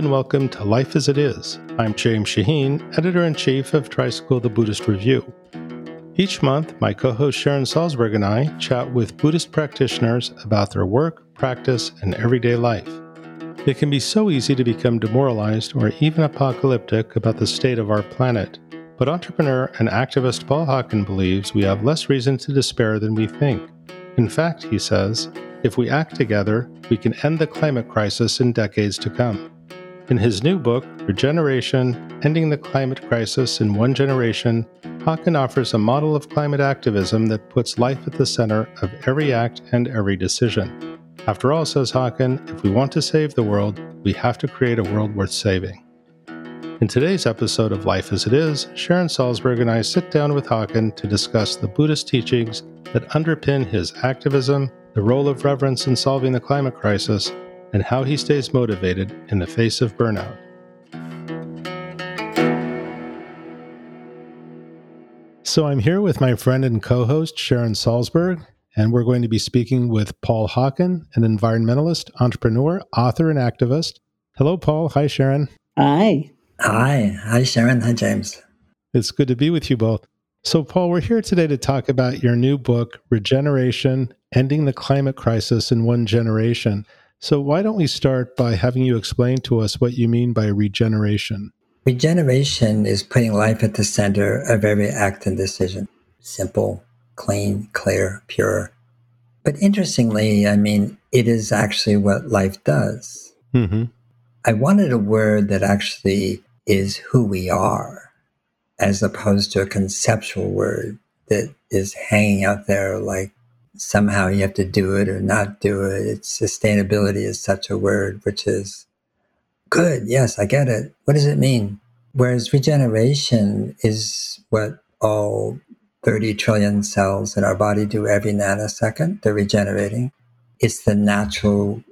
and welcome to Life as It Is. I'm James Shaheen, editor in chief of Tricycle the Buddhist Review. Each month, my co host Sharon Salzberg and I chat with Buddhist practitioners about their work, practice, and everyday life. It can be so easy to become demoralized or even apocalyptic about the state of our planet. But entrepreneur and activist Paul Hawken believes we have less reason to despair than we think. In fact, he says, if we act together, we can end the climate crisis in decades to come. In his new book, Regeneration Ending the Climate Crisis in One Generation, Hawken offers a model of climate activism that puts life at the center of every act and every decision. After all, says Hawken, if we want to save the world, we have to create a world worth saving. In today's episode of Life as It Is, Sharon Salzberg and I sit down with Hawken to discuss the Buddhist teachings that underpin his activism, the role of reverence in solving the climate crisis, and how he stays motivated in the face of burnout. So, I'm here with my friend and co host, Sharon Salzberg, and we're going to be speaking with Paul Hawken, an environmentalist, entrepreneur, author, and activist. Hello, Paul. Hi, Sharon. Hi. Hi. Hi, Sharon. Hi, James. It's good to be with you both. So, Paul, we're here today to talk about your new book, Regeneration Ending the Climate Crisis in One Generation. So, why don't we start by having you explain to us what you mean by regeneration? Regeneration is putting life at the center of every act and decision. Simple, clean, clear, pure. But interestingly, I mean, it is actually what life does. Mm-hmm. I wanted a word that actually is who we are, as opposed to a conceptual word that is hanging out there like somehow you have to do it or not do it. It's sustainability is such a word, which is good. Yes, I get it. What does it mean? Whereas regeneration is what all 30 trillion cells in our body do every nanosecond. They're regenerating. It's the natural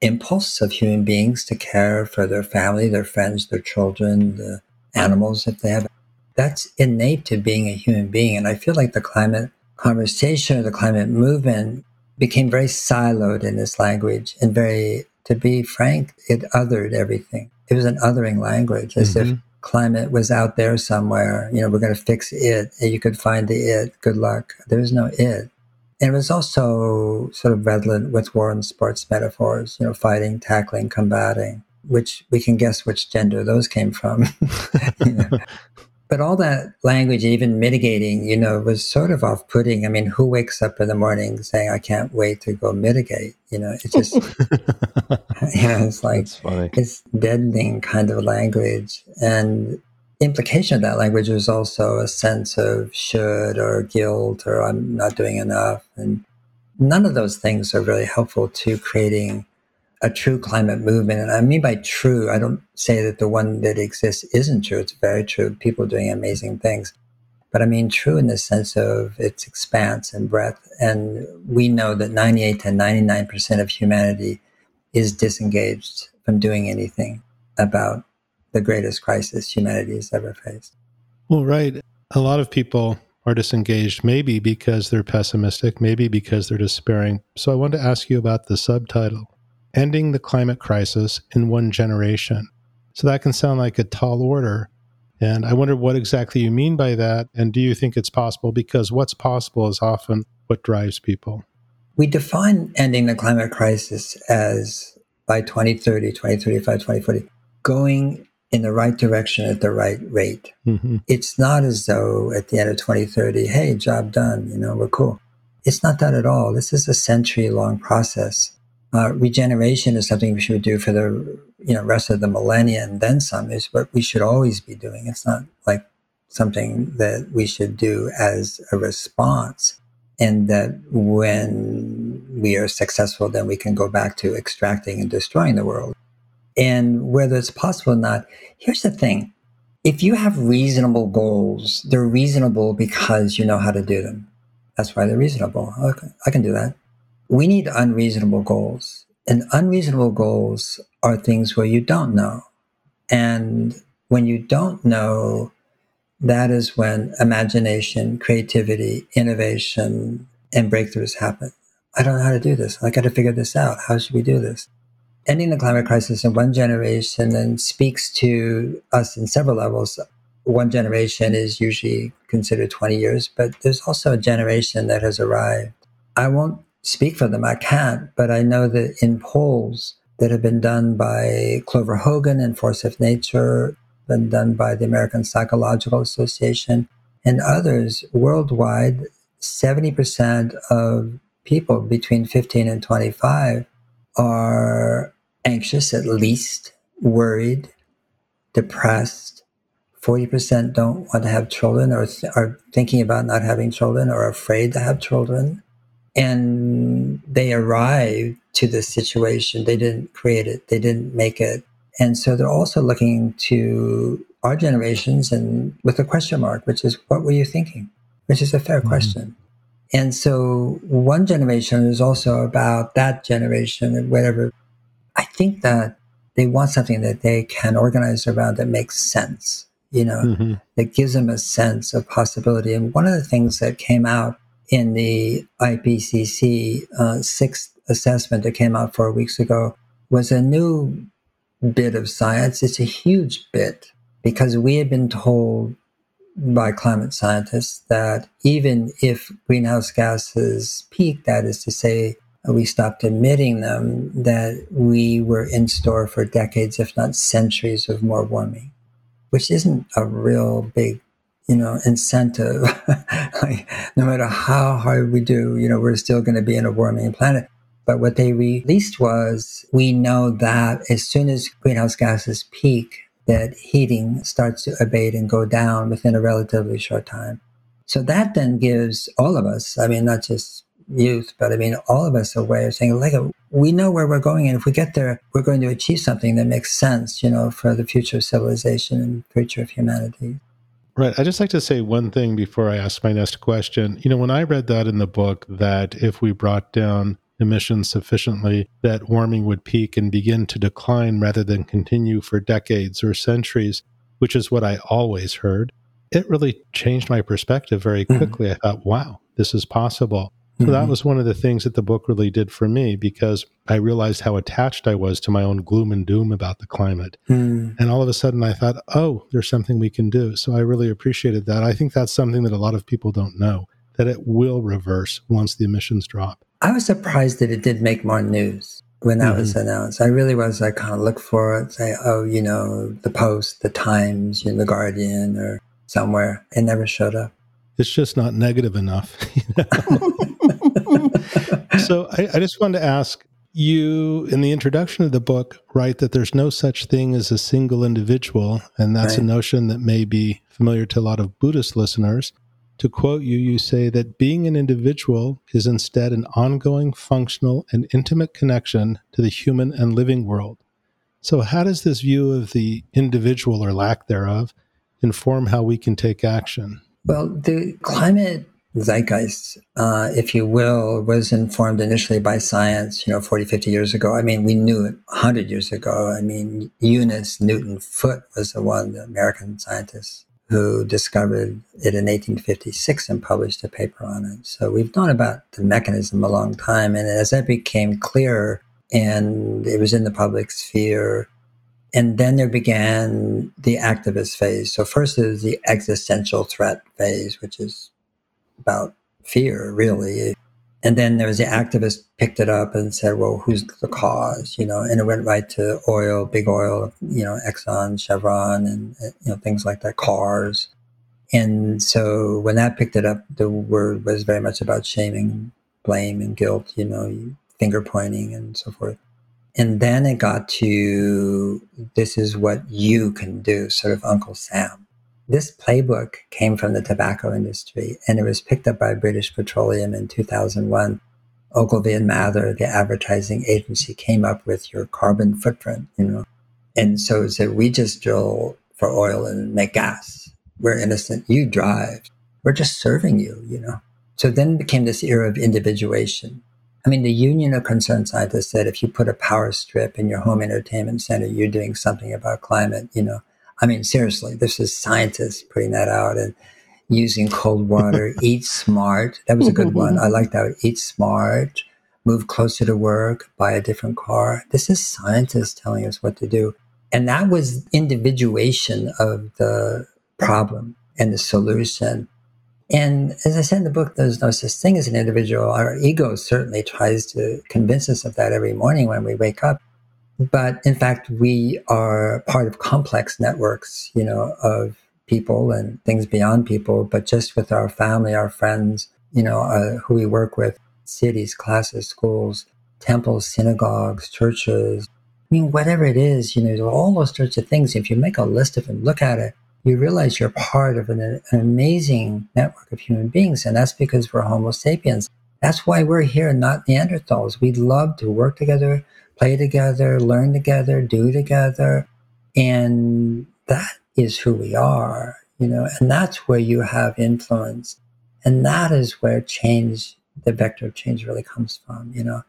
impulse of human beings to care for their family, their friends, their children, the animals if they have. That's innate to being a human being. And I feel like the climate conversation of the climate movement became very siloed in this language and very, to be frank, it othered everything. It was an othering language, as mm-hmm. if climate was out there somewhere. You know, we're going to fix it. You could find the it. Good luck. There is no it. And it was also sort of redolent with war and sports metaphors, you know, fighting, tackling, combating, which we can guess which gender those came from. you know. But all that language, even mitigating, you know, was sort of off putting. I mean, who wakes up in the morning saying, I can't wait to go mitigate? You know, it's just, yeah, it's like, it's deadening kind of language. And implication of that language was also a sense of should or guilt or I'm not doing enough. And none of those things are really helpful to creating a true climate movement. And I mean by true, I don't say that the one that exists isn't true. It's very true. People doing amazing things. But I mean true in the sense of its expanse and breadth. And we know that 98 to 99% of humanity is disengaged from doing anything about the greatest crisis humanity has ever faced. Well, right. A lot of people are disengaged, maybe because they're pessimistic, maybe because they're despairing. So I want to ask you about the subtitle ending the climate crisis in one generation. So that can sound like a tall order. And I wonder what exactly you mean by that. And do you think it's possible? Because what's possible is often what drives people. We define ending the climate crisis as by 2030, 2035, 2040, going in the right direction at the right rate. Mm-hmm. It's not as though at the end of 2030, hey, job done, you know, we're cool. It's not that at all. This is a century long process uh, regeneration is something we should do for the you know rest of the millennia and then some is what we should always be doing. It's not like something that we should do as a response and that when we are successful then we can go back to extracting and destroying the world. And whether it's possible or not here's the thing. If you have reasonable goals they're reasonable because you know how to do them. That's why they're reasonable. Okay, i can do that we need unreasonable goals. And unreasonable goals are things where you don't know. And when you don't know, that is when imagination, creativity, innovation, and breakthroughs happen. I don't know how to do this. I got to figure this out. How should we do this? ending the climate crisis in one generation and speaks to us in several levels. One generation is usually considered 20 years, but there's also a generation that has arrived. I won't speak for them, I can't, but I know that in polls that have been done by Clover Hogan and Force of Nature, been done by the American Psychological Association, and others worldwide, 70% of people between 15 and 25 are anxious, at least, worried, depressed. 40% don't want to have children or th- are thinking about not having children or afraid to have children. And they arrived to this situation. They didn't create it, they didn't make it. And so they're also looking to our generations and with a question mark, which is, what were you thinking? Which is a fair mm-hmm. question. And so one generation is also about that generation and whatever. I think that they want something that they can organize around that makes sense, you know, mm-hmm. that gives them a sense of possibility. And one of the things that came out in the IPCC uh, sixth assessment that came out four weeks ago was a new bit of science. It's a huge bit because we had been told by climate scientists that even if greenhouse gases peak, that is to say, we stopped emitting them, that we were in store for decades, if not centuries, of more warming, which isn't a real big, you know, incentive. like, no matter how hard we do, you know, we're still going to be in a warming planet. But what they released was we know that as soon as greenhouse gases peak, that heating starts to abate and go down within a relatively short time. So that then gives all of us, I mean, not just youth, but I mean, all of us a way of saying, like, we know where we're going. And if we get there, we're going to achieve something that makes sense, you know, for the future of civilization and future of humanity. Right. I just like to say one thing before I ask my next question. You know, when I read that in the book, that if we brought down emissions sufficiently that warming would peak and begin to decline rather than continue for decades or centuries, which is what I always heard. It really changed my perspective very hmm. quickly. Mm. I thought, wow, this is possible. So mm-hmm. that was one of the things that the book really did for me because I realized how attached I was to my own gloom and doom about the climate. Mm. And all of a sudden I thought, oh, there's something we can do. So I really appreciated that. I think that's something that a lot of people don't know that it will reverse once the emissions drop. I was surprised that it did make more news when that mm-hmm. was announced. I really was. I kind of look for it, say, oh, you know, the Post, the Times, you know, the Guardian, or somewhere. It never showed up. It's just not negative enough. so I, I just wanted to ask you in the introduction of the book write that there's no such thing as a single individual and that's right. a notion that may be familiar to a lot of buddhist listeners to quote you, you say that being an individual is instead an ongoing, functional, and intimate connection to the human and living world. So, how does this view of the individual or lack thereof inform how we can take action? Well, the climate zeitgeist, uh, if you will, was informed initially by science, you know, 40, 50 years ago. I mean, we knew it 100 years ago. I mean, Eunice Newton Foote was the one, the American scientist who discovered it in 1856 and published a paper on it. So we've known about the mechanism a long time. And as that became clearer and it was in the public sphere, and then there began the activist phase. So first is the existential threat phase, which is about fear, really. And then there was the activist picked it up and said, well, who's the cause? You know, and it went right to oil, big oil, you know, Exxon, Chevron, and, you know, things like that, cars. And so when that picked it up, the word was very much about shaming, blame, and guilt, you know, finger pointing and so forth. And then it got to this is what you can do, sort of Uncle Sam. This playbook came from the tobacco industry and it was picked up by British Petroleum in 2001. Ogilvy and Mather, the advertising agency, came up with your carbon footprint, you know. And so it said, we just drill for oil and make gas. We're innocent. You drive. We're just serving you, you know. So then became this era of individuation. I mean, the Union of Concerned Scientists said if you put a power strip in your home entertainment center, you're doing something about climate, you know. I mean, seriously, this is scientists putting that out and using cold water. eat smart. That was a good one. I like that. Eat smart, move closer to work, buy a different car. This is scientists telling us what to do. And that was individuation of the problem and the solution. And as I said in the book, there's no such thing as an individual. Our ego certainly tries to convince us of that every morning when we wake up. But in fact, we are part of complex networks, you know, of people and things beyond people, but just with our family, our friends, you know, uh, who we work with, cities, classes, schools, temples, synagogues, churches. I mean, whatever it is, you know, all those sorts of things. If you make a list of them, look at it, you realize you're part of an, an amazing network of human beings. And that's because we're Homo sapiens. That's why we're here, not Neanderthals. We'd love to work together, play together, learn together, do together. And that is who we are, you know, and that's where you have influence. And that is where change, the vector of change really comes from, you know.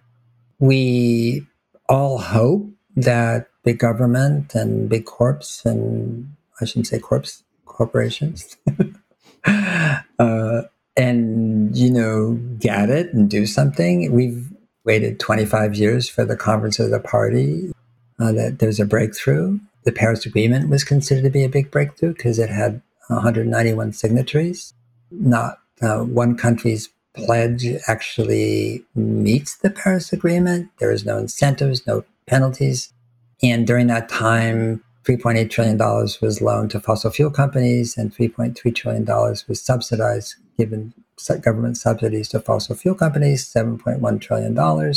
We all hope that big government and big corps and I shouldn't say corps corporations uh, and you know get it and do something. We've waited 25 years for the conference of the party uh, that there's a breakthrough. The Paris Agreement was considered to be a big breakthrough because it had 191 signatories. Not uh, one country's pledge actually meets the Paris Agreement. There is no incentives, no penalties. And during that time, $3.8 trillion was loaned to fossil fuel companies and $3.3 trillion was subsidized, given government subsidies to fossil fuel companies, $7.1 trillion,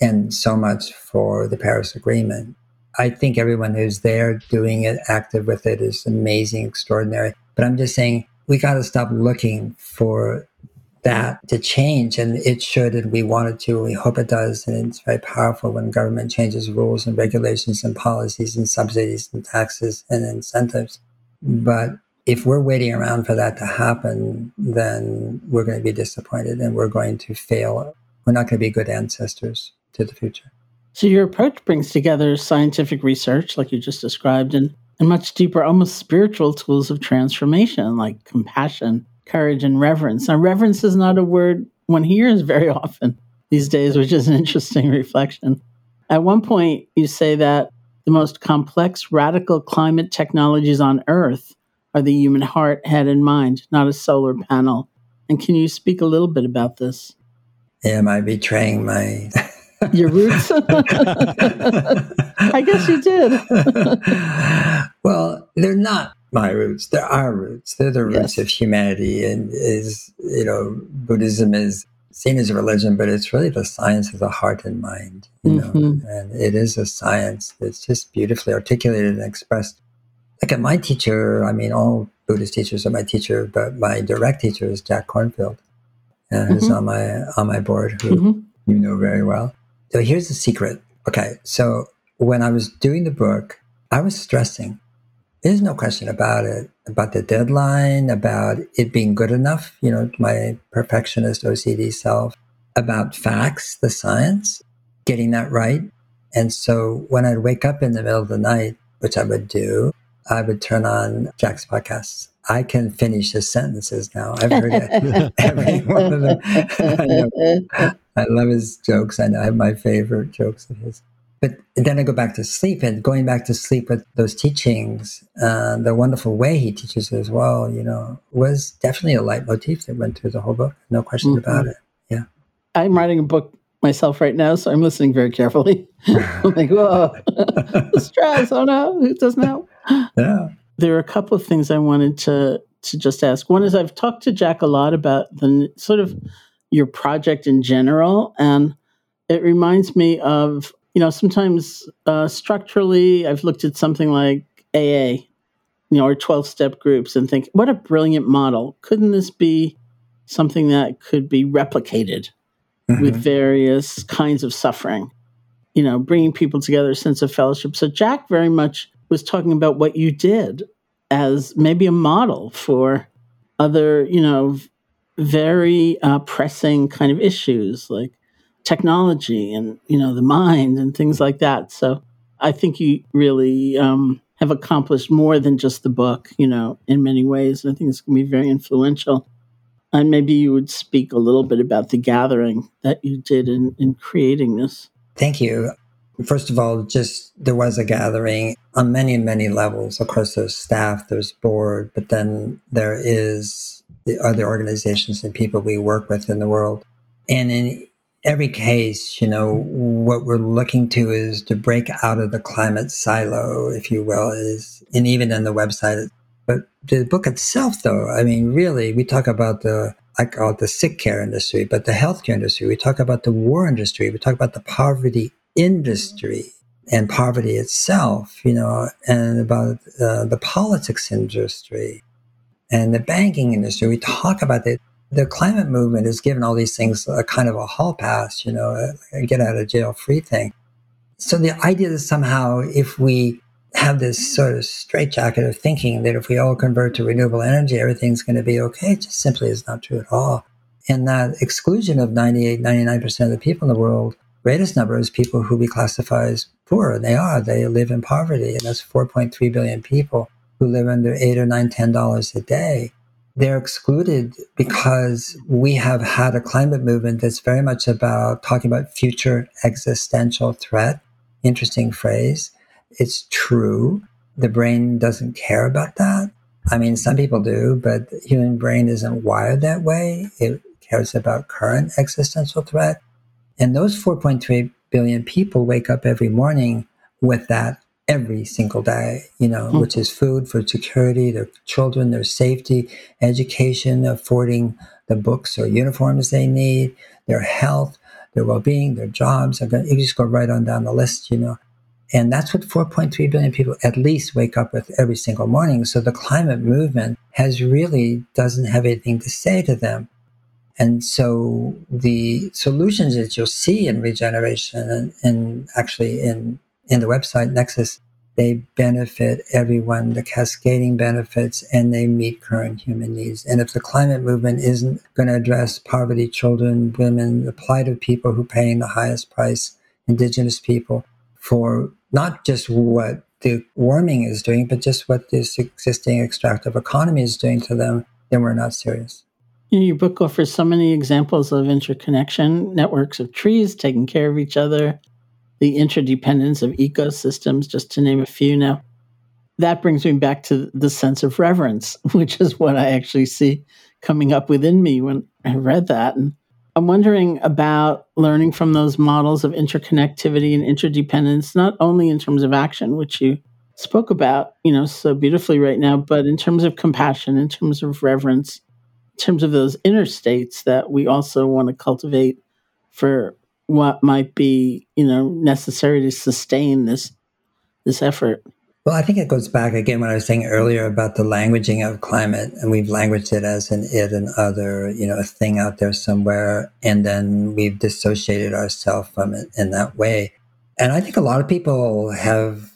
and so much for the Paris Agreement. I think everyone who's there doing it, active with it, is amazing, extraordinary. But I'm just saying we got to stop looking for that to change, and it should, and we want it to. We hope it does, and it's very powerful when government changes rules and regulations and policies and subsidies and taxes and incentives. But if we're waiting around for that to happen, then we're going to be disappointed and we're going to fail. We're not going to be good ancestors to the future. So your approach brings together scientific research, like you just described, and, and much deeper, almost spiritual tools of transformation, like compassion, courage, and reverence. Now, reverence is not a word one hears very often these days, which is an interesting reflection. At one point, you say that the most complex, radical climate technologies on Earth are the human heart, head, and mind, not a solar panel. And can you speak a little bit about this? Am I betraying my your roots? I guess you did. well, they're not my roots. They're our roots. They're the roots yes. of humanity. And is, you know, Buddhism is seen as a religion, but it's really the science of the heart and mind, you mm-hmm. know, and it is a science that's just beautifully articulated and expressed. Like at my teacher, I mean, all Buddhist teachers are my teacher, but my direct teacher is Jack Kornfield, uh, who's mm-hmm. on my on my board, who mm-hmm. you know very well. So here's the secret. Okay. So when I was doing the book, I was stressing. There's no question about it, about the deadline, about it being good enough, you know, my perfectionist OCD self, about facts, the science, getting that right. And so when I'd wake up in the middle of the night, which I would do, I would turn on Jack's podcasts. I can finish his sentences now. I've heard every one of them. I, I love his jokes. I, know, I have my favorite jokes of his. But then I go back to sleep, and going back to sleep with those teachings, uh, the wonderful way he teaches as well, you know, was definitely a leitmotif that went through the whole book. No question mm-hmm. about it. Yeah. I'm writing a book myself right now, so I'm listening very carefully. I'm like, whoa, stress. Oh no, it doesn't help. Yeah. There are a couple of things I wanted to to just ask. One is I've talked to Jack a lot about the sort of your project in general. And it reminds me of, you know, sometimes uh, structurally, I've looked at something like AA, you know, or 12 step groups and think, what a brilliant model. Couldn't this be something that could be replicated mm-hmm. with various kinds of suffering? You know, bringing people together, a sense of fellowship. So Jack very much was talking about what you did as maybe a model for other, you know, very uh, pressing kind of issues like technology and you know the mind and things like that. So I think you really um, have accomplished more than just the book, you know, in many ways. And I think it's going to be very influential. And maybe you would speak a little bit about the gathering that you did in, in creating this. Thank you. First of all, just there was a gathering on many, many levels. Of course, there's staff, there's board, but then there is the other organizations and people we work with in the world. And in every case, you know, what we're looking to is to break out of the climate silo, if you will, is, and even in the website. But the book itself, though, I mean, really, we talk about the, I call it the sick care industry, but the healthcare industry. We talk about the war industry. We talk about the poverty industry and poverty itself, you know, and about uh, the politics industry and the banking industry. We talk about the the climate movement has given all these things a kind of a hall pass, you know, a, get out of jail free thing. So the idea that somehow if we have this sort of straitjacket of thinking that if we all convert to renewable energy, everything's going to be okay, it just simply is not true at all. And that exclusion of 98, 99% of the people in the world, greatest number is people who we classify as poor. And they are. They live in poverty. And that's 4.3 billion people who live under eight or nine, ten dollars a day they're excluded because we have had a climate movement that's very much about talking about future existential threat. Interesting phrase. It's true. The brain doesn't care about that. I mean, some people do, but the human brain isn't wired that way. It cares about current existential threat. And those 4.3 billion people wake up every morning with that every single day, you know, mm-hmm. which is food, food security, their children, their safety, education, affording the books or uniforms they need, their health, their well-being, their jobs. You just go right on down the list, you know. And that's what 4.3 billion people at least wake up with every single morning. So the climate movement has really doesn't have anything to say to them. And so the solutions that you'll see in regeneration and, and actually in in the website Nexus, they benefit everyone, the cascading benefits, and they meet current human needs. And if the climate movement isn't going to address poverty, children, women, the plight of people who are paying the highest price, indigenous people, for not just what the warming is doing, but just what this existing extractive economy is doing to them, then we're not serious. Your book offers so many examples of interconnection, networks of trees taking care of each other, the interdependence of ecosystems, just to name a few. Now, that brings me back to the sense of reverence, which is what I actually see coming up within me when I read that. And I'm wondering about learning from those models of interconnectivity and interdependence, not only in terms of action, which you spoke about, you know, so beautifully right now, but in terms of compassion, in terms of reverence, in terms of those inner states that we also want to cultivate for what might be you know necessary to sustain this this effort. Well i think it goes back again what i was saying earlier about the languaging of climate and we've languaged it as an it and other you know a thing out there somewhere and then we've dissociated ourselves from it in that way. And i think a lot of people have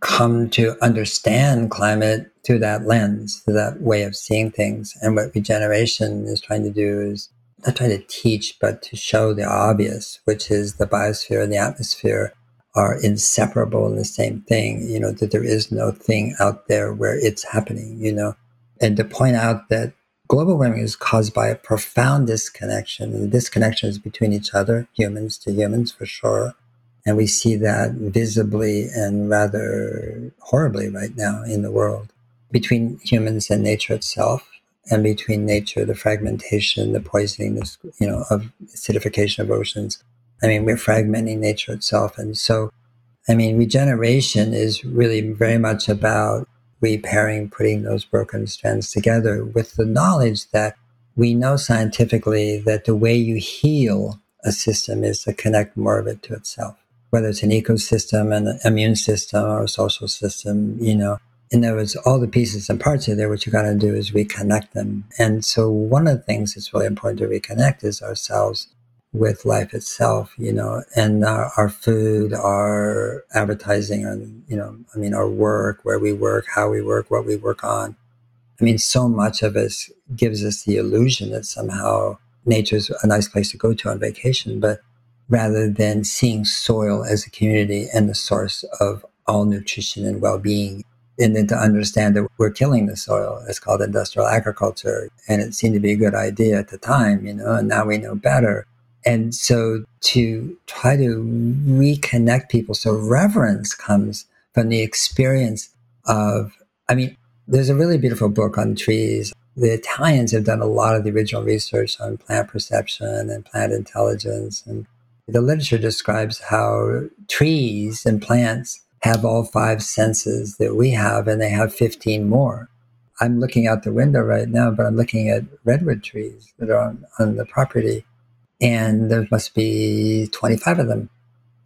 come to understand climate through that lens through that way of seeing things. And what regeneration is trying to do is not trying to teach, but to show the obvious, which is the biosphere and the atmosphere are inseparable in the same thing, you know, that there is no thing out there where it's happening, you know, and to point out that global warming is caused by a profound disconnection. And the disconnection is between each other, humans to humans for sure. And we see that visibly and rather horribly right now in the world between humans and nature itself and between nature, the fragmentation, the poisoning, this, you know, of acidification of oceans. I mean, we're fragmenting nature itself. And so, I mean, regeneration is really very much about repairing, putting those broken strands together with the knowledge that we know scientifically that the way you heal a system is to connect more of it to itself, whether it's an ecosystem, an immune system, or a social system, you know, in other words, all the pieces and parts are there. What you got to do is reconnect them. And so, one of the things that's really important to reconnect is ourselves with life itself, you know, and our, our food, our advertising, and you know, I mean, our work, where we work, how we work, what we work on. I mean, so much of us gives us the illusion that somehow nature's a nice place to go to on vacation, but rather than seeing soil as a community and the source of all nutrition and well being and then to understand that we're killing the soil. It's called industrial agriculture. And it seemed to be a good idea at the time, you know, and now we know better. And so to try to reconnect people, so reverence comes from the experience of, I mean, there's a really beautiful book on trees. The Italians have done a lot of the original research on plant perception and plant intelligence. And the literature describes how trees and plants have all five senses that we have, and they have 15 more. I'm looking out the window right now, but I'm looking at redwood trees that are on, on the property, and there must be 25 of them.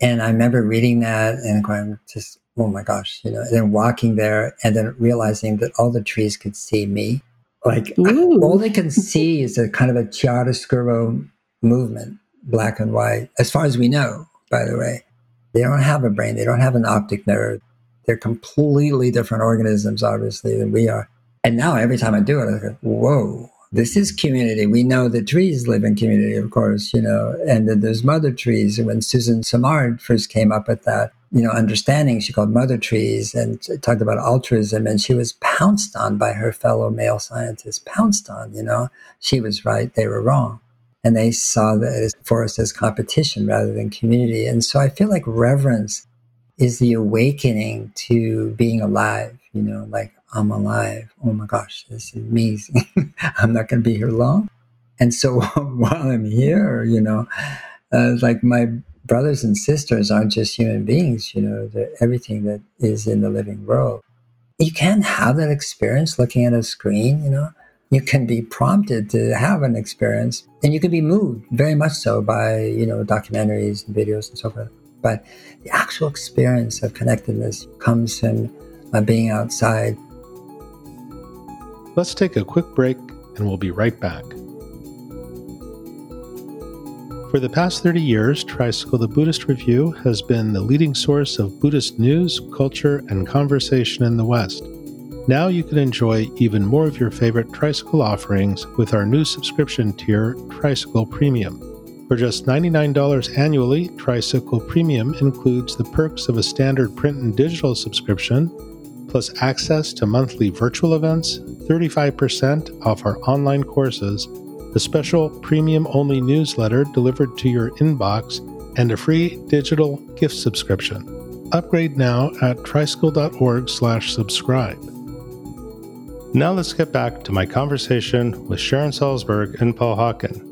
And I remember reading that and going, just, oh my gosh, you know, and then walking there and then realizing that all the trees could see me. Like Ooh. all they can see is a kind of a chiaroscuro movement, black and white, as far as we know, by the way. They don't have a brain. They don't have an optic nerve. They're completely different organisms, obviously, than we are. And now every time I do it, I go, whoa, this is community. We know the trees live in community, of course, you know, and then there's mother trees. And when Susan Simard first came up with that, you know, understanding, she called mother trees and talked about altruism. And she was pounced on by her fellow male scientists, pounced on, you know, she was right, they were wrong and they saw the forest as competition rather than community. And so I feel like reverence is the awakening to being alive, you know, like I'm alive. Oh my gosh, this is amazing. I'm not going to be here long. And so while I'm here, you know, uh, like my brothers and sisters aren't just human beings, you know, they're everything that is in the living world. You can't have that experience looking at a screen, you know you can be prompted to have an experience and you can be moved very much so by you know documentaries and videos and so forth. But the actual experience of connectedness comes from uh, being outside. Let's take a quick break and we'll be right back. For the past 30 years, Tricycle the Buddhist Review has been the leading source of Buddhist news, culture, and conversation in the West. Now you can enjoy even more of your favorite Tricycle offerings with our new subscription tier, Tricycle Premium. For just $99 annually, Tricycle Premium includes the perks of a standard print and digital subscription, plus access to monthly virtual events, 35% off our online courses, a special premium only newsletter delivered to your inbox, and a free digital gift subscription. Upgrade now at tricycle.org/subscribe. Now let's get back to my conversation with Sharon Salzberg and Paul Hawken.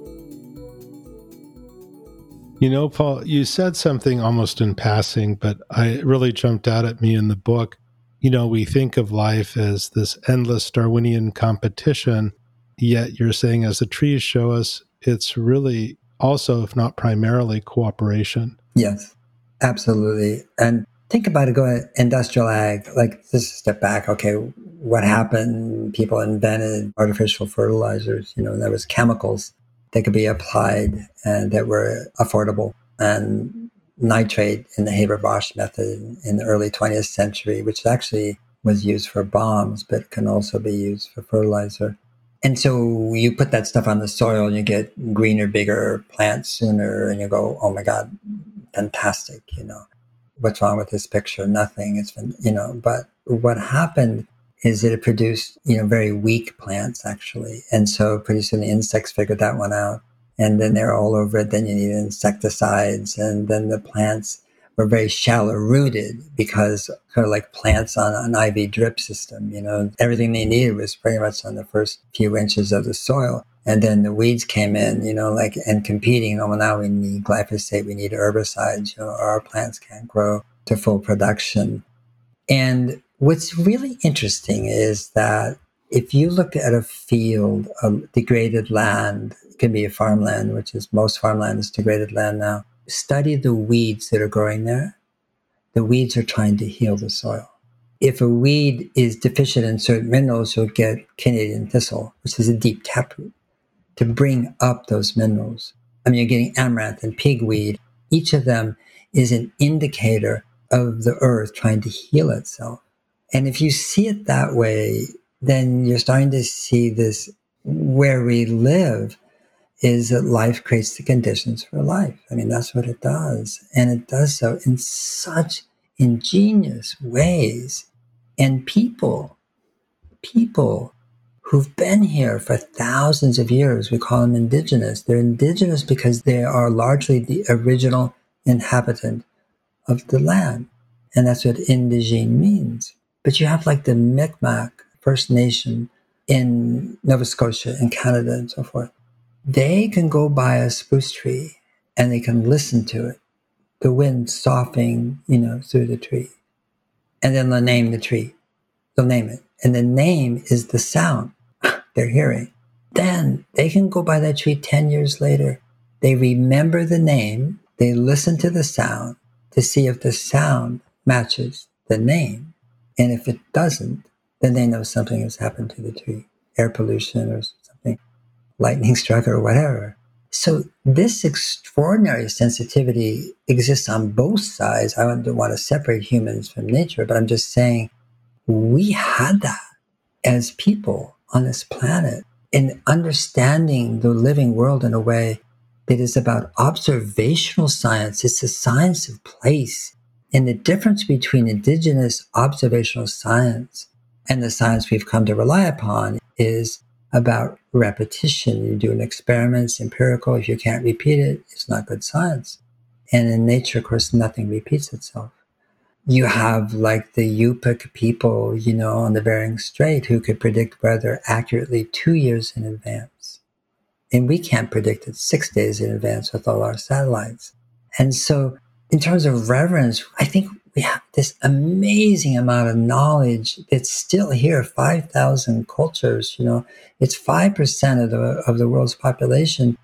You know, Paul, you said something almost in passing, but I really jumped out at me in the book. You know, we think of life as this endless Darwinian competition, yet you're saying, as the trees show us, it's really also, if not primarily, cooperation. Yes, absolutely. And think about it going industrial ag, like just step back. Okay, what happened, people invented artificial fertilizers, you know, there was chemicals that could be applied and that were affordable. And nitrate in the Haber-Bosch method in the early 20th century, which actually was used for bombs, but can also be used for fertilizer. And so you put that stuff on the soil and you get greener, bigger plants sooner, and you go, oh my God, fantastic, you know. What's wrong with this picture? Nothing. It's been, you know, but what happened is that it produced, you know, very weak plants actually. And so pretty soon the insects figured that one out. And then they're all over it. Then you need insecticides. And then the plants were very shallow rooted because kind of like plants on an IV drip system, you know, everything they needed was pretty much on the first few inches of the soil. And then the weeds came in, you know, like and competing. Oh, well, now we need glyphosate, we need herbicides, you know, our plants can't grow to full production. And What's really interesting is that if you look at a field of degraded land, it can be a farmland, which is most farmland is degraded land now. Study the weeds that are growing there. The weeds are trying to heal the soil. If a weed is deficient in certain minerals, you'll get Canadian thistle, which is a deep taproot, to bring up those minerals. I mean, you're getting amaranth and pigweed. Each of them is an indicator of the earth trying to heal itself. And if you see it that way, then you're starting to see this where we live is that life creates the conditions for life. I mean, that's what it does. And it does so in such ingenious ways. And people, people who've been here for thousands of years, we call them indigenous. They're indigenous because they are largely the original inhabitant of the land. And that's what indigene means. But you have like the Mi'kmaq First Nation in Nova Scotia and Canada and so forth. They can go by a spruce tree and they can listen to it, the wind soughing, you know, through the tree. And then they'll name the tree. They'll name it. And the name is the sound they're hearing. Then they can go by that tree 10 years later. They remember the name. They listen to the sound to see if the sound matches the name. And if it doesn't, then they know something has happened to the tree, air pollution or something, lightning struck or whatever. So this extraordinary sensitivity exists on both sides. I don't want to separate humans from nature, but I'm just saying we had that as people on this planet in understanding the living world in a way that is about observational science. It's a science of place. And the difference between indigenous observational science and the science we've come to rely upon is about repetition. You do an experiment, it's empirical. If you can't repeat it, it's not good science. And in nature, of course, nothing repeats itself. You have like the Yupik people, you know, on the Bering Strait who could predict weather accurately two years in advance. And we can't predict it six days in advance with all our satellites. And so, in terms of reverence, I think we have this amazing amount of knowledge that's still here 5000 cultures you know. It's 5% of the of the world's population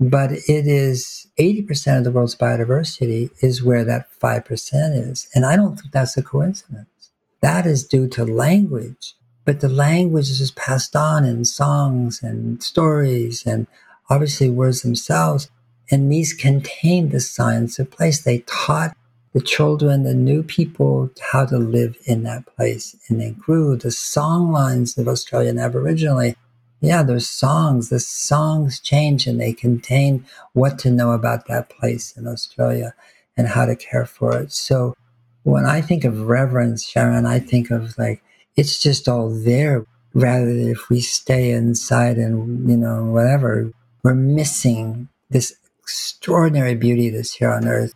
but it is 80% of the world's biodiversity is where that 5% is. And i don't think that's a coincidence. That is due to language but the language is passed on in songs and stories and obviously words themselves and these contain the science of place they taught the children, the new people, how to live in that place. And they grew the song lines of Australian Aboriginally. Yeah, there's songs. The songs change and they contain what to know about that place in Australia and how to care for it. So when I think of reverence, Sharon, I think of like, it's just all there rather than if we stay inside and, you know, whatever, we're missing this extraordinary beauty that's here on earth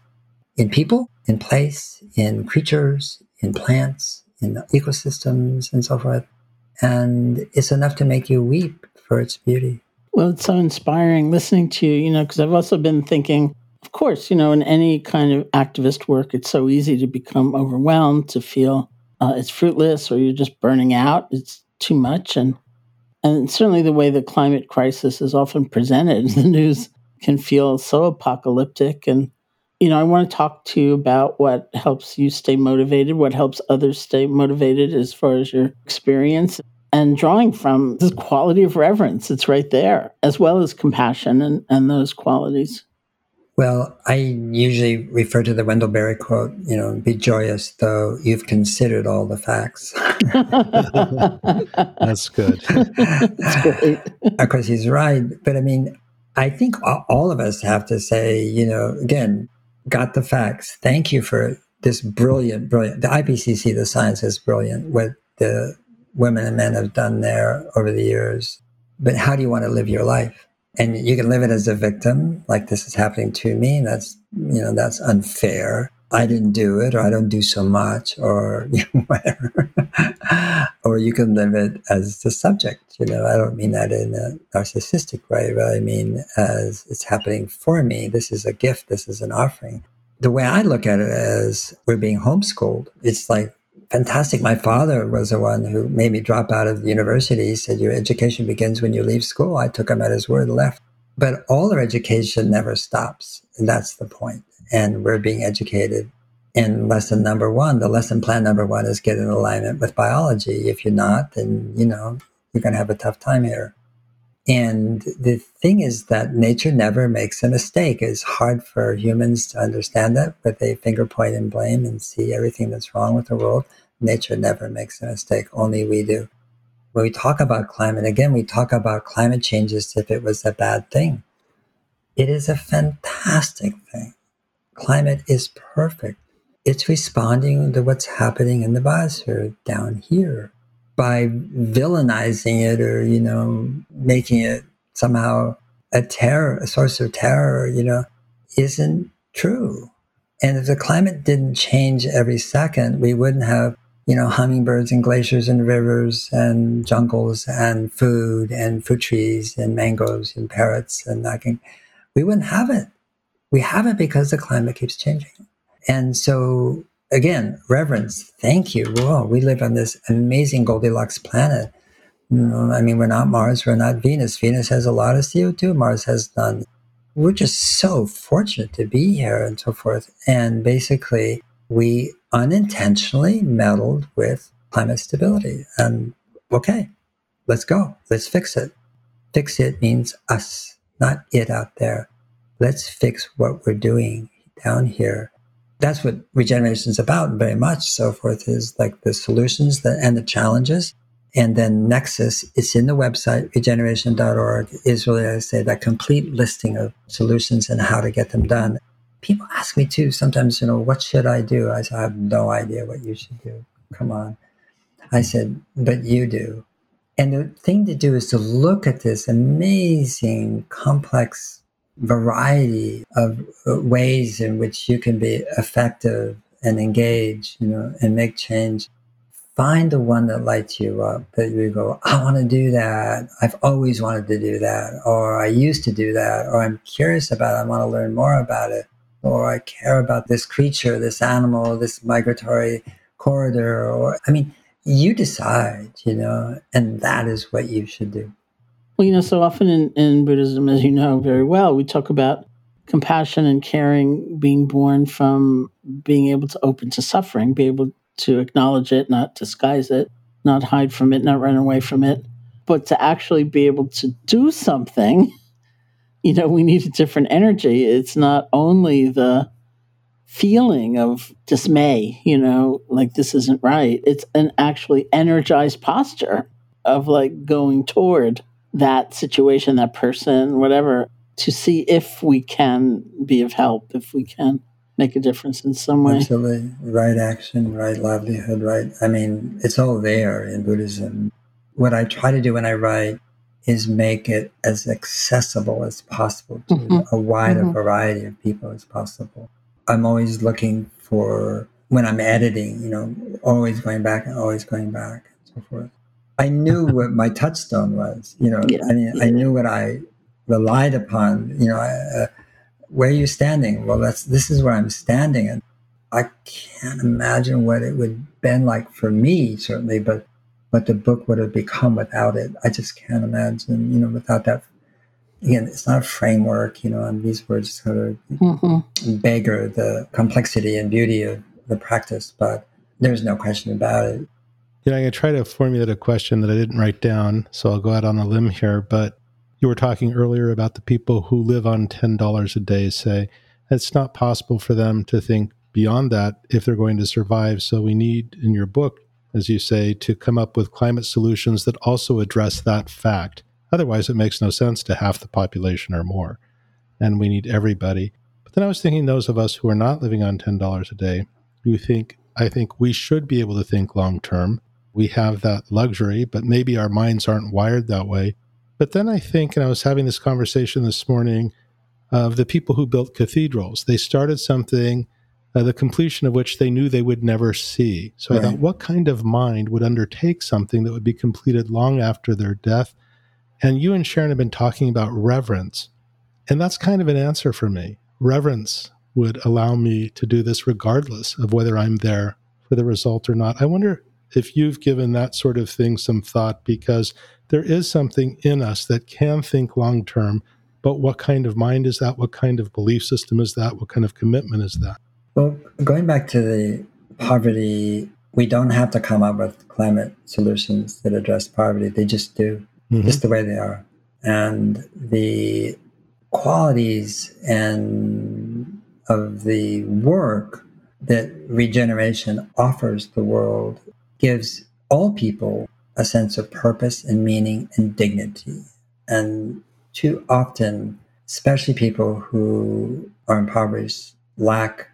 in people in place in creatures, in plants, in ecosystems, and so forth. And it's enough to make you weep for its beauty. Well, it's so inspiring listening to you, you know, because I've also been thinking, of course, you know, in any kind of activist work, it's so easy to become overwhelmed, to feel uh, it's fruitless or you're just burning out. It's too much. And, and certainly the way the climate crisis is often presented, in the news can feel so apocalyptic and you know, I want to talk to you about what helps you stay motivated, what helps others stay motivated as far as your experience and drawing from this quality of reverence. It's right there, as well as compassion and, and those qualities. Well, I usually refer to the Wendell Berry quote, you know, be joyous though you've considered all the facts. That's good. That's great. of course, he's right. But I mean, I think all of us have to say, you know, again, got the facts. Thank you for this brilliant, brilliant. The IPCC, the science is brilliant. What the women and men have done there over the years. But how do you want to live your life? And you can live it as a victim, like this is happening to me. That's you know that's unfair. I didn't do it, or I don't do so much, or you know, whatever. or you can live it as the subject. You know, I don't mean that in a narcissistic way, but I mean as it's happening for me. This is a gift. This is an offering. The way I look at it is we're being homeschooled. It's like fantastic. My father was the one who made me drop out of university. He said, Your education begins when you leave school. I took him at his word and left. But all our education never stops. And that's the point and we're being educated in lesson number one. The lesson plan number one is get in alignment with biology. If you're not, then, you know, you're going to have a tough time here. And the thing is that nature never makes a mistake. It's hard for humans to understand that, but they finger point and blame and see everything that's wrong with the world. Nature never makes a mistake. Only we do. When we talk about climate, again, we talk about climate change as if it was a bad thing. It is a fantastic thing climate is perfect. it's responding to what's happening in the biosphere down here by villainizing it or, you know, making it somehow a terror, a source of terror, you know, isn't true. And if the climate didn't change every second, we wouldn't have, you know, hummingbirds and glaciers and rivers and jungles and food and fruit trees and mangoes and parrots and knocking. We wouldn't have it. We have it because the climate keeps changing. And so again, reverence, thank you. Whoa, we live on this amazing Goldilocks planet. Mm, I mean, we're not Mars, we're not Venus. Venus has a lot of CO2, Mars has none we're just so fortunate to be here and so forth. And basically, we unintentionally meddled with climate stability. And okay, let's go. Let's fix it. Fix it means us, not it out there. Let's fix what we're doing down here. That's what regeneration is about, very much. So forth is like the solutions that, and the challenges and then Nexus, it's in the website, regeneration.org, is really, I say, that complete listing of solutions and how to get them done. People ask me too sometimes, you know, what should I do? I I have no idea what you should do. Come on. I said, but you do. And the thing to do is to look at this amazing, complex variety of uh, ways in which you can be effective and engage, you know, and make change find the one that lights you up that you go, I want to do that. I've always wanted to do that. Or I used to do that. Or I'm curious about it. I want to learn more about it. Or I care about this creature, this animal, this migratory corridor. Or, I mean, you decide, you know, and that is what you should do. Well, you know, so often in, in Buddhism, as you know very well, we talk about compassion and caring being born from being able to open to suffering, be able to acknowledge it, not disguise it, not hide from it, not run away from it, but to actually be able to do something, you know, we need a different energy. It's not only the feeling of dismay, you know, like this isn't right. It's an actually energized posture of like going toward that situation, that person, whatever, to see if we can be of help, if we can make a difference in some way. Absolutely. Right action, right livelihood, right. I mean, it's all there in Buddhism. What I try to do when I write is make it as accessible as possible to mm-hmm. a wider mm-hmm. variety of people as possible. I'm always looking for, when I'm editing, you know, always going back and always going back and so forth. I knew what my touchstone was, you know, yeah, I mean, yeah. I knew what I relied upon, you know, uh, where are you standing? Well, that's this is where I'm standing, and I can't imagine what it would have been like for me, certainly, but what the book would have become without it. I just can't imagine, you know, without that. Again, it's not a framework, you know, and these words sort of mm-hmm. beggar the complexity and beauty of the practice, but there's no question about it. You know, I'm going to try to formulate a question that I didn't write down, so I'll go out on a limb here. But you were talking earlier about the people who live on $10 a day say it's not possible for them to think beyond that if they're going to survive. So we need, in your book, as you say, to come up with climate solutions that also address that fact. Otherwise, it makes no sense to half the population or more. And we need everybody. But then I was thinking those of us who are not living on $10 a day, who think, I think we should be able to think long term. We have that luxury, but maybe our minds aren't wired that way. But then I think, and I was having this conversation this morning of the people who built cathedrals. They started something, uh, the completion of which they knew they would never see. So right. I thought, what kind of mind would undertake something that would be completed long after their death? And you and Sharon have been talking about reverence. And that's kind of an answer for me. Reverence would allow me to do this regardless of whether I'm there for the result or not. I wonder if you've given that sort of thing some thought because there is something in us that can think long term, but what kind of mind is that? What kind of belief system is that? What kind of commitment is that? Well, going back to the poverty, we don't have to come up with climate solutions that address poverty. They just do, mm-hmm. just the way they are. And the qualities and of the work that regeneration offers the world gives all people a sense of purpose and meaning and dignity. And too often, especially people who are impoverished, lack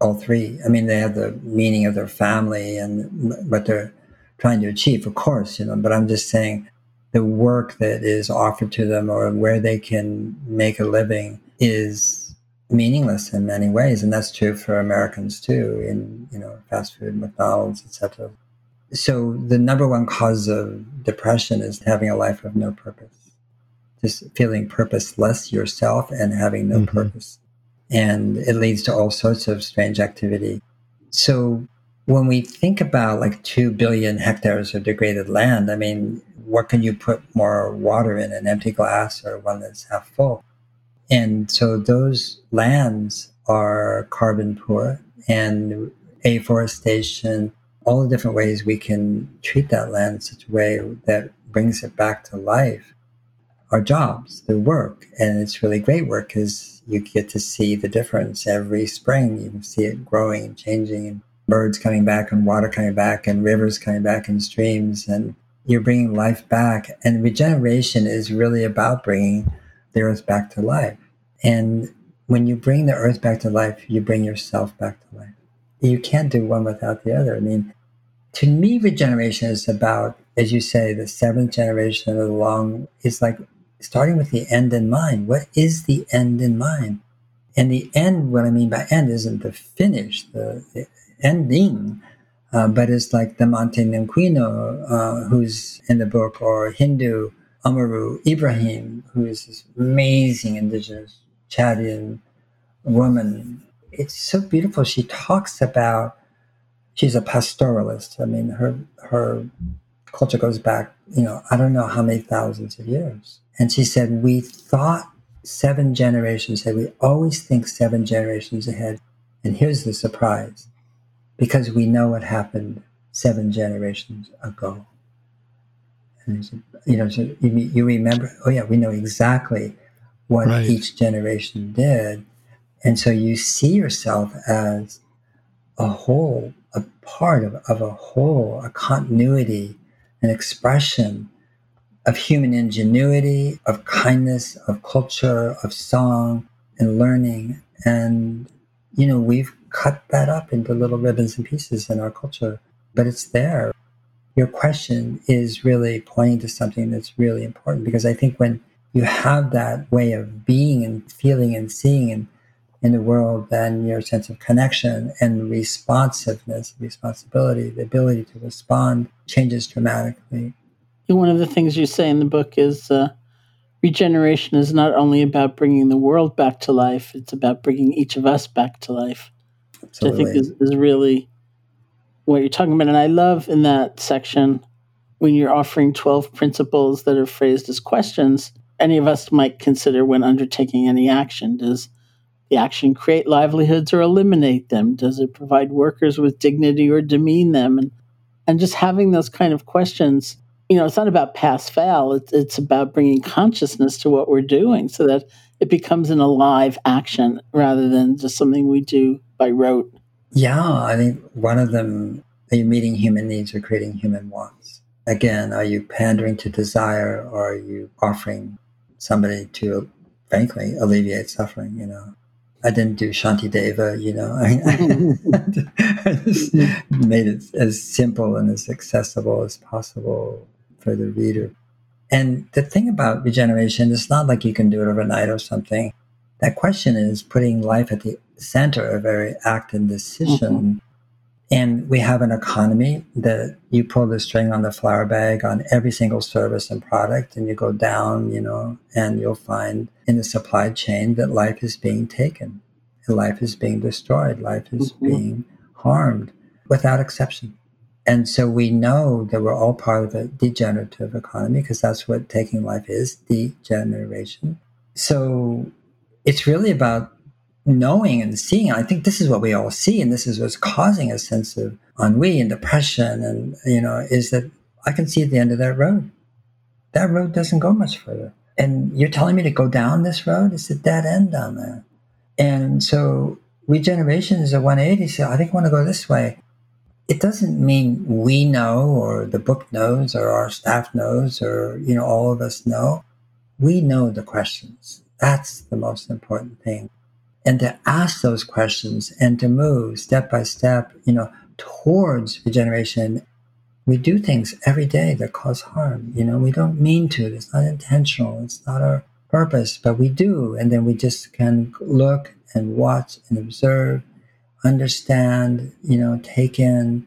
all three. I mean, they have the meaning of their family and what they're trying to achieve, of course, you know, but I'm just saying the work that is offered to them or where they can make a living is meaningless in many ways. And that's true for Americans too, in, you know, fast food, McDonald's, etc. So the number one cause of depression is having a life of no purpose. Just feeling purposeless yourself and having no mm-hmm. purpose and it leads to all sorts of strange activity. So when we think about like 2 billion hectares of degraded land, I mean, what can you put more water in, an empty glass or one that's half full? And so those lands are carbon poor and afforestation, all the different ways we can treat that land in such a way that brings it back to life are jobs, the work. And it's really great work because you get to see the difference every spring. You can see it growing and changing, and birds coming back, and water coming back, and rivers coming back, and streams. And you're bringing life back. And regeneration is really about bringing the earth back to life. And when you bring the earth back to life, you bring yourself back to life. You can't do one without the other. I mean, to me, regeneration is about, as you say, the seventh generation of the long, it's like starting with the end in mind. What is the end in mind? And the end, what I mean by end, isn't the finish, the, the ending, uh, but it's like Nemonte Nenquimo, uh, who's in the book, or Hindou Oumarou Ibrahim, who is this amazing indigenous Chadian woman. It's so beautiful. She talks about, she's a pastoralist. I mean, her, her culture goes back, you know, I don't know how many thousands of years. And she said, We thought seven generations ahead. We always think seven generations ahead. And here's the surprise because we know what happened seven generations ago. You know, so you, you remember, oh, yeah, we know exactly what right. each generation did. And so you see yourself as a whole, a part of, of a whole, a continuity, an expression of human ingenuity, of kindness, of culture, of song and learning. And, you know, we've cut that up into little ribbons and pieces in our culture, but it's there. Your question is really pointing to something that's really important because I think when you have that way of being and feeling and seeing in, in the world, then your sense of connection and responsiveness, responsibility, the ability to respond changes dramatically one of the things you say in the book is uh, regeneration is not only about bringing the world back to life, it's about bringing each of us back to life. Absolutely. Which I think is, is really what you're talking about. And I love in that section when you're offering 12 principles that are phrased as questions any of us might consider when undertaking any action. Does the action create livelihoods or eliminate them? Does it provide workers with dignity or demean them? And, and just having those kind of questions you know, it's not about pass fail. It's, it's about bringing consciousness to what we're doing so that it becomes an alive action rather than just something we do by rote. Yeah, I think one of them are you meeting human needs or creating human wants? Again, are you pandering to desire or are you offering somebody to, frankly, alleviate suffering? You know, I didn't do Shantideva, you know. I, I just made it as simple and as accessible as possible for the reader. And the thing about regeneration, it's not like you can do it overnight or something. That question is putting life at the center of every act and decision. Mm-hmm. And we have an economy that you pull the string on the flour bag on every single service and product, and you go down, you know, and you'll find in the supply chain that life is being taken, life is being destroyed, life is mm-hmm. being harmed without exception. And so we know that we're all part of a degenerative economy because that's what taking life is degeneration. So it's really about knowing and seeing. I think this is what we all see, and this is what's causing a sense of ennui and depression. And, you know, is that I can see at the end of that road. That road doesn't go much further. And you're telling me to go down this road? It's a dead end down there. And so regeneration is a 180. So I think I want to go this way it doesn't mean we know or the book knows or our staff knows or you know all of us know we know the questions that's the most important thing and to ask those questions and to move step by step, you know, towards regeneration. We do things every day that cause harm. You know, we don't mean to. It's not intentional. It's not our purpose, but we do. And then we just can look and watch and observe, understand, you know, take in,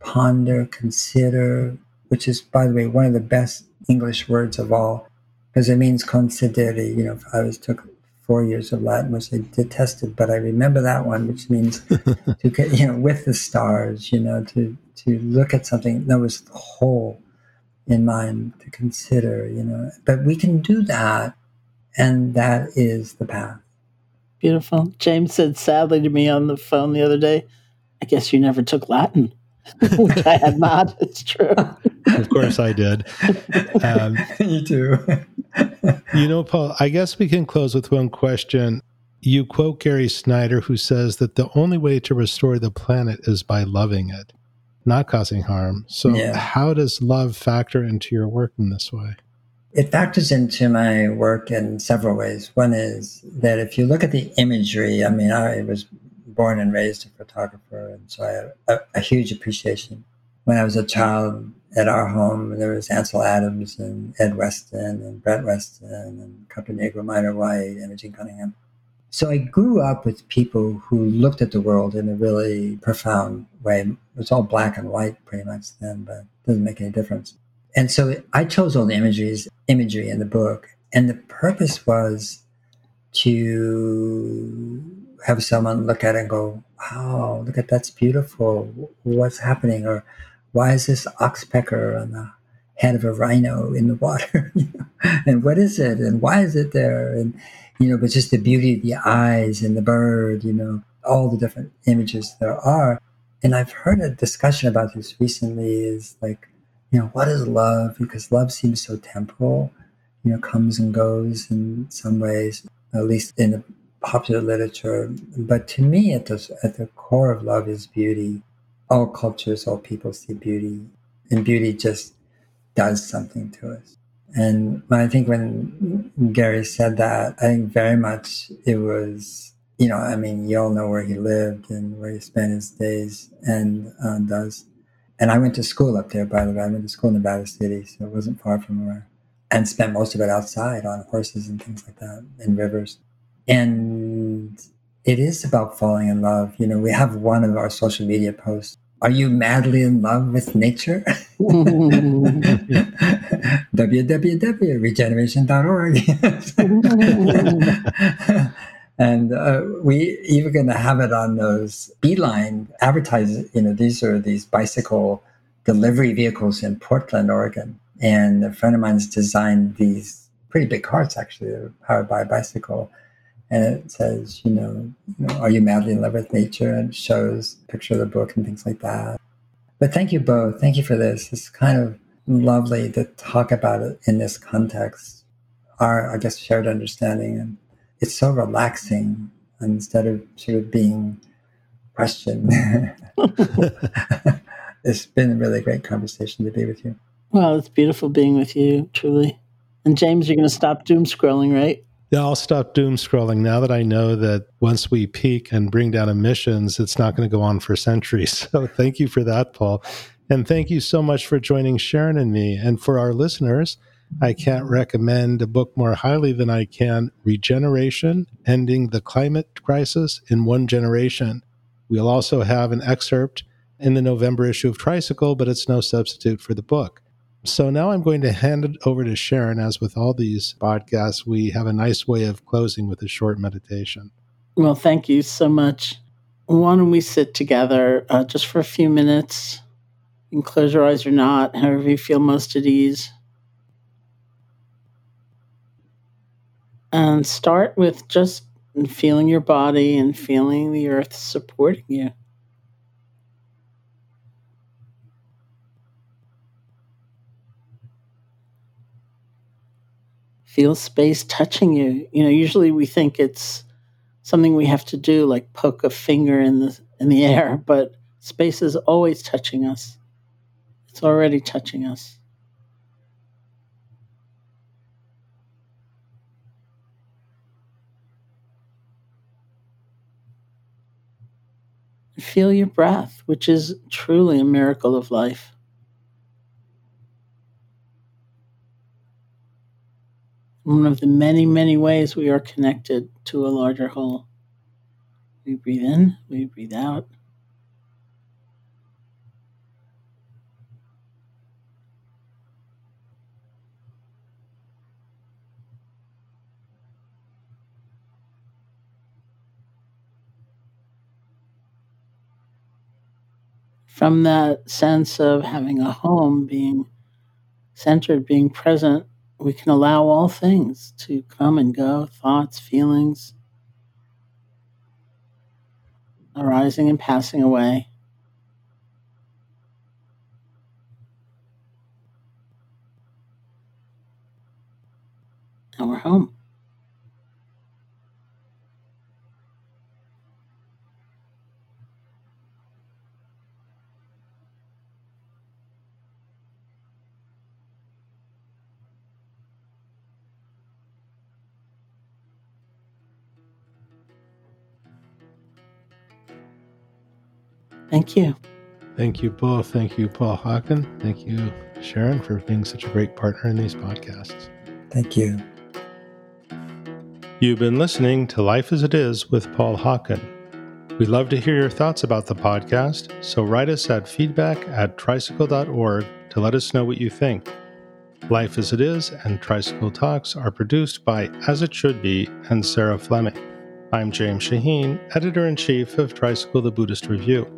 ponder, consider, which is, by the way, one of the best English words of all, because it means considere. You know, I was took four years of Latin, which I detested, but I remember that one, which means to get, you know, with the stars, you know, to to look at something that was the whole in mind to consider, you know. But we can do that, and that is the path. Beautiful. James said sadly to me on the phone the other day, I guess you never took Latin. Which I had not. It's true. Of course I did. Um, you too. you know, Paul, I guess we can close with one question. You quote Gary Snyder, who says that the only way to restore the planet is by loving it, not causing harm. So, yeah. how does love factor into your work in this way? It factors into my work in several ways. One is that if you look at the imagery, I mean, I was born and raised a photographer, and so I have a, a huge appreciation. When I was a child, at our home, there was Ansel Adams and Ed Weston and Brett Weston and Caponigro Minor White, Imogen Cunningham. So I grew up with people who looked at the world in a really profound way. It was all black and white pretty much then, but it doesn't make any difference. And so I chose all the imageries, imagery in the book. And the purpose was to have someone look at it and go, wow, look at that's beautiful. What's happening? Or why is this oxpecker on the head of a rhino in the water? and what is it? And why is it there? And, you know, but just the beauty of the eyes and the bird, you know, all the different images there are. And I've heard a discussion about this recently is like, you know, what is love? Because love seems so temporal, you know, comes and goes in some ways, at least in the popular literature. But to me, at the, at the core of love is beauty all cultures, all people see beauty, and beauty just does something to us. And I think when Gary said that, I think very much it was, you know, I mean, you all know where he lived and where he spent his days and uh, does. And I went to school up there, by the way. I went to school in Nevada City, so it wasn't far from where, and spent most of it outside on horses and things like that and rivers. And it is about falling in love. You know, we have one of our social media posts. Are you madly in love with nature? www.regeneration.org. and uh, we even going to have it on those B-Line advertisers. You know, these are these bicycle delivery vehicles in Portland, Oregon. And a friend of mine's designed these pretty big carts, actually, powered by a bicycle and it says, you know, you know, are you madly in love with nature? And shows picture of the book and things like that. But thank you both. Thank you for this. It's kind of lovely to talk about it in this context. Our, I guess, shared understanding, and it's so relaxing instead of sort of being questioned. it's been a really great conversation to be with you. Well, it's beautiful being with you, truly. And James, you're going to stop doom scrolling, right? Yeah, I'll stop doom scrolling now that I know that once we peak and bring down emissions, it's not going to go on for centuries. So thank you for that, Paul. And thank you so much for joining Sharon and me. And for our listeners, I can't recommend a book more highly than I can Regeneration Ending the Climate Crisis in One Generation. We'll also have an excerpt in the November issue of Tricycle, but it's no substitute for the book. So now I'm going to hand it over to Sharon. As with all these podcasts, we have a nice way of closing with a short meditation. Well, thank you so much. Why don't we sit together uh, just for a few minutes? Can close your eyes or not, however you feel most at ease. And start with just feeling your body and feeling the earth supporting you. Feel space touching you. You know, usually we think it's something we have to do, like poke a finger in the in the air, but space is always touching us. It's already touching us. Feel your breath, which is truly a miracle of life. One of the many, many ways we are connected to a larger whole. We breathe in, we breathe out. from that sense of having a home, being centered, being present, we can allow all things to come and go thoughts, feelings, arising and passing away. And we're home. Thank you. Thank you both. Thank you, Paul Hawken. Thank you, Sharon, for being such a great partner in these podcasts. Thank you. You've been listening to Life as It Is with Paul Hawken. We'd love to hear your thoughts about the podcast, so write us at feedback at tricycle.org to let us know what you think. Life as It Is and Tricycle Talks are produced by As It Should Be and Sarah Fleming. I'm James Shaheen, editor in chief of Tricycle the Buddhist Review.